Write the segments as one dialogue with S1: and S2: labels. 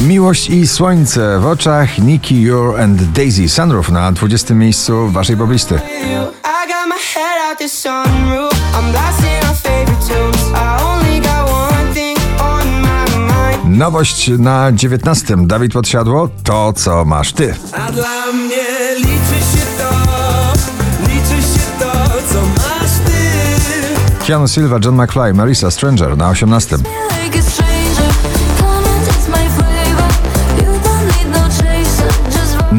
S1: Miłość i słońce w oczach Nicky Your and Daisy Sunroof na 20 miejscu waszej poblisty. Nowość na 19. Dawid Podsiadło, to co masz ty.
S2: A dla mnie liczy się to, liczy się to, co masz ty.
S1: Keanu Silva, John McFly, Marisa Stranger na 18.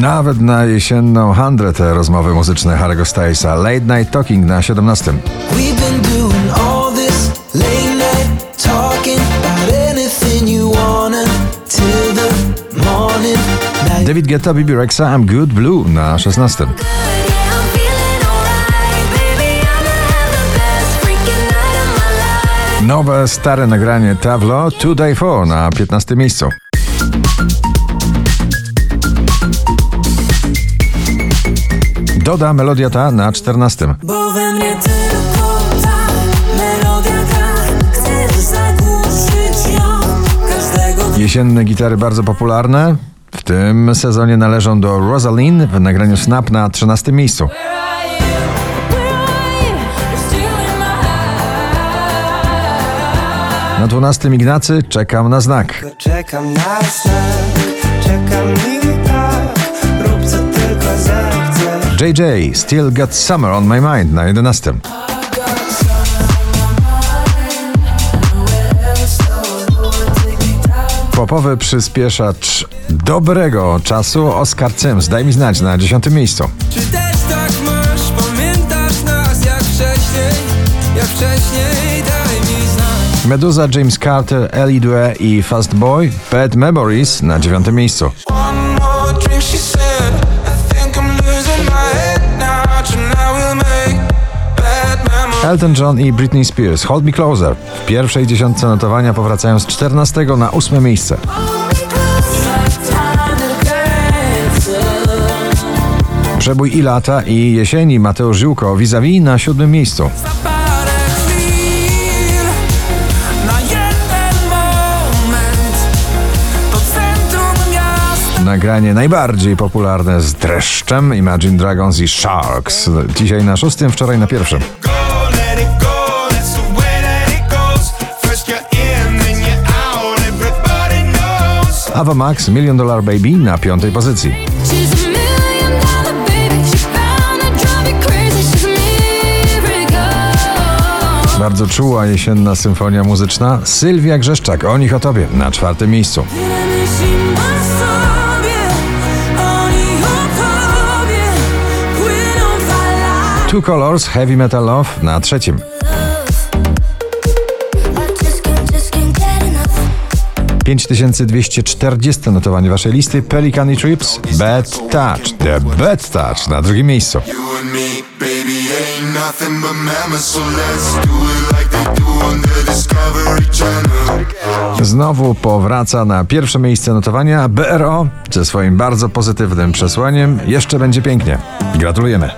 S1: Nawet na jesienną handrę te rozmowy muzyczne Harry'ego Stylesa. Late Night Talking na 17.
S2: We've been doing all this late night talking about anything you wanna till the morning. Now
S1: David Guetta, Bibi Rexa, I'm Good Blue na 16.
S3: good. Yeah, I'm feeling alright. Baby, I'ma have the best freaking night of my life.
S1: Nowe, stare nagranie Tavlo, Two Day Four na 15 miejscu. Doda melodia ta na 14.
S2: Bo we mnie tylko ta melodia gra Chcesz zagłuszyć ją każdego dnia
S1: Jesienne gitary bardzo popularne. W tym sezonie należą do Rosalind w nagraniu Snap na 13 miejscu. Na 12 Ignacy czekam na znak.
S2: Czekam na znak, czekam
S1: JJ, Still Got Summer on My Mind na 11. Popowy przyspieszacz dobrego czasu Oscar Sims, daj mi znać na 10 miejscu.
S2: Czy też tak masz, pamiętasz nas jak wcześniej Jak wcześniej, daj mi znać
S1: Meduza, James Carter, Ellie Due i Fast Boy, Bad Memories na 9 miejscu. Elton John i Britney Spears, Hold Me Closer. W pierwszej dziesiątce notowania powracają z 14 na 8 miejsce. Przebój i lata i jesieni Mateusz Ziółko vis-a-vis na siódmym miejscu. Nagranie najbardziej popularne z dreszczem Imagine Dragons i Sharks. Dzisiaj na szóstym, wczoraj na pierwszym. Ava Max, Million Dollar Baby na piątej pozycji. Bardzo czuła jesienna symfonia muzyczna. Sylwia Grzeszczak, o nich o tobie na czwartym miejscu. Two Colors, Heavy Metal Love na trzecim. 5240 notowanie waszej listy. Pelican i Trips, Bad Touch. The Bad Touch na drugim miejscu. Znowu powraca na pierwsze miejsce notowania BRO ze swoim bardzo pozytywnym przesłaniem. Jeszcze będzie pięknie. Gratulujemy.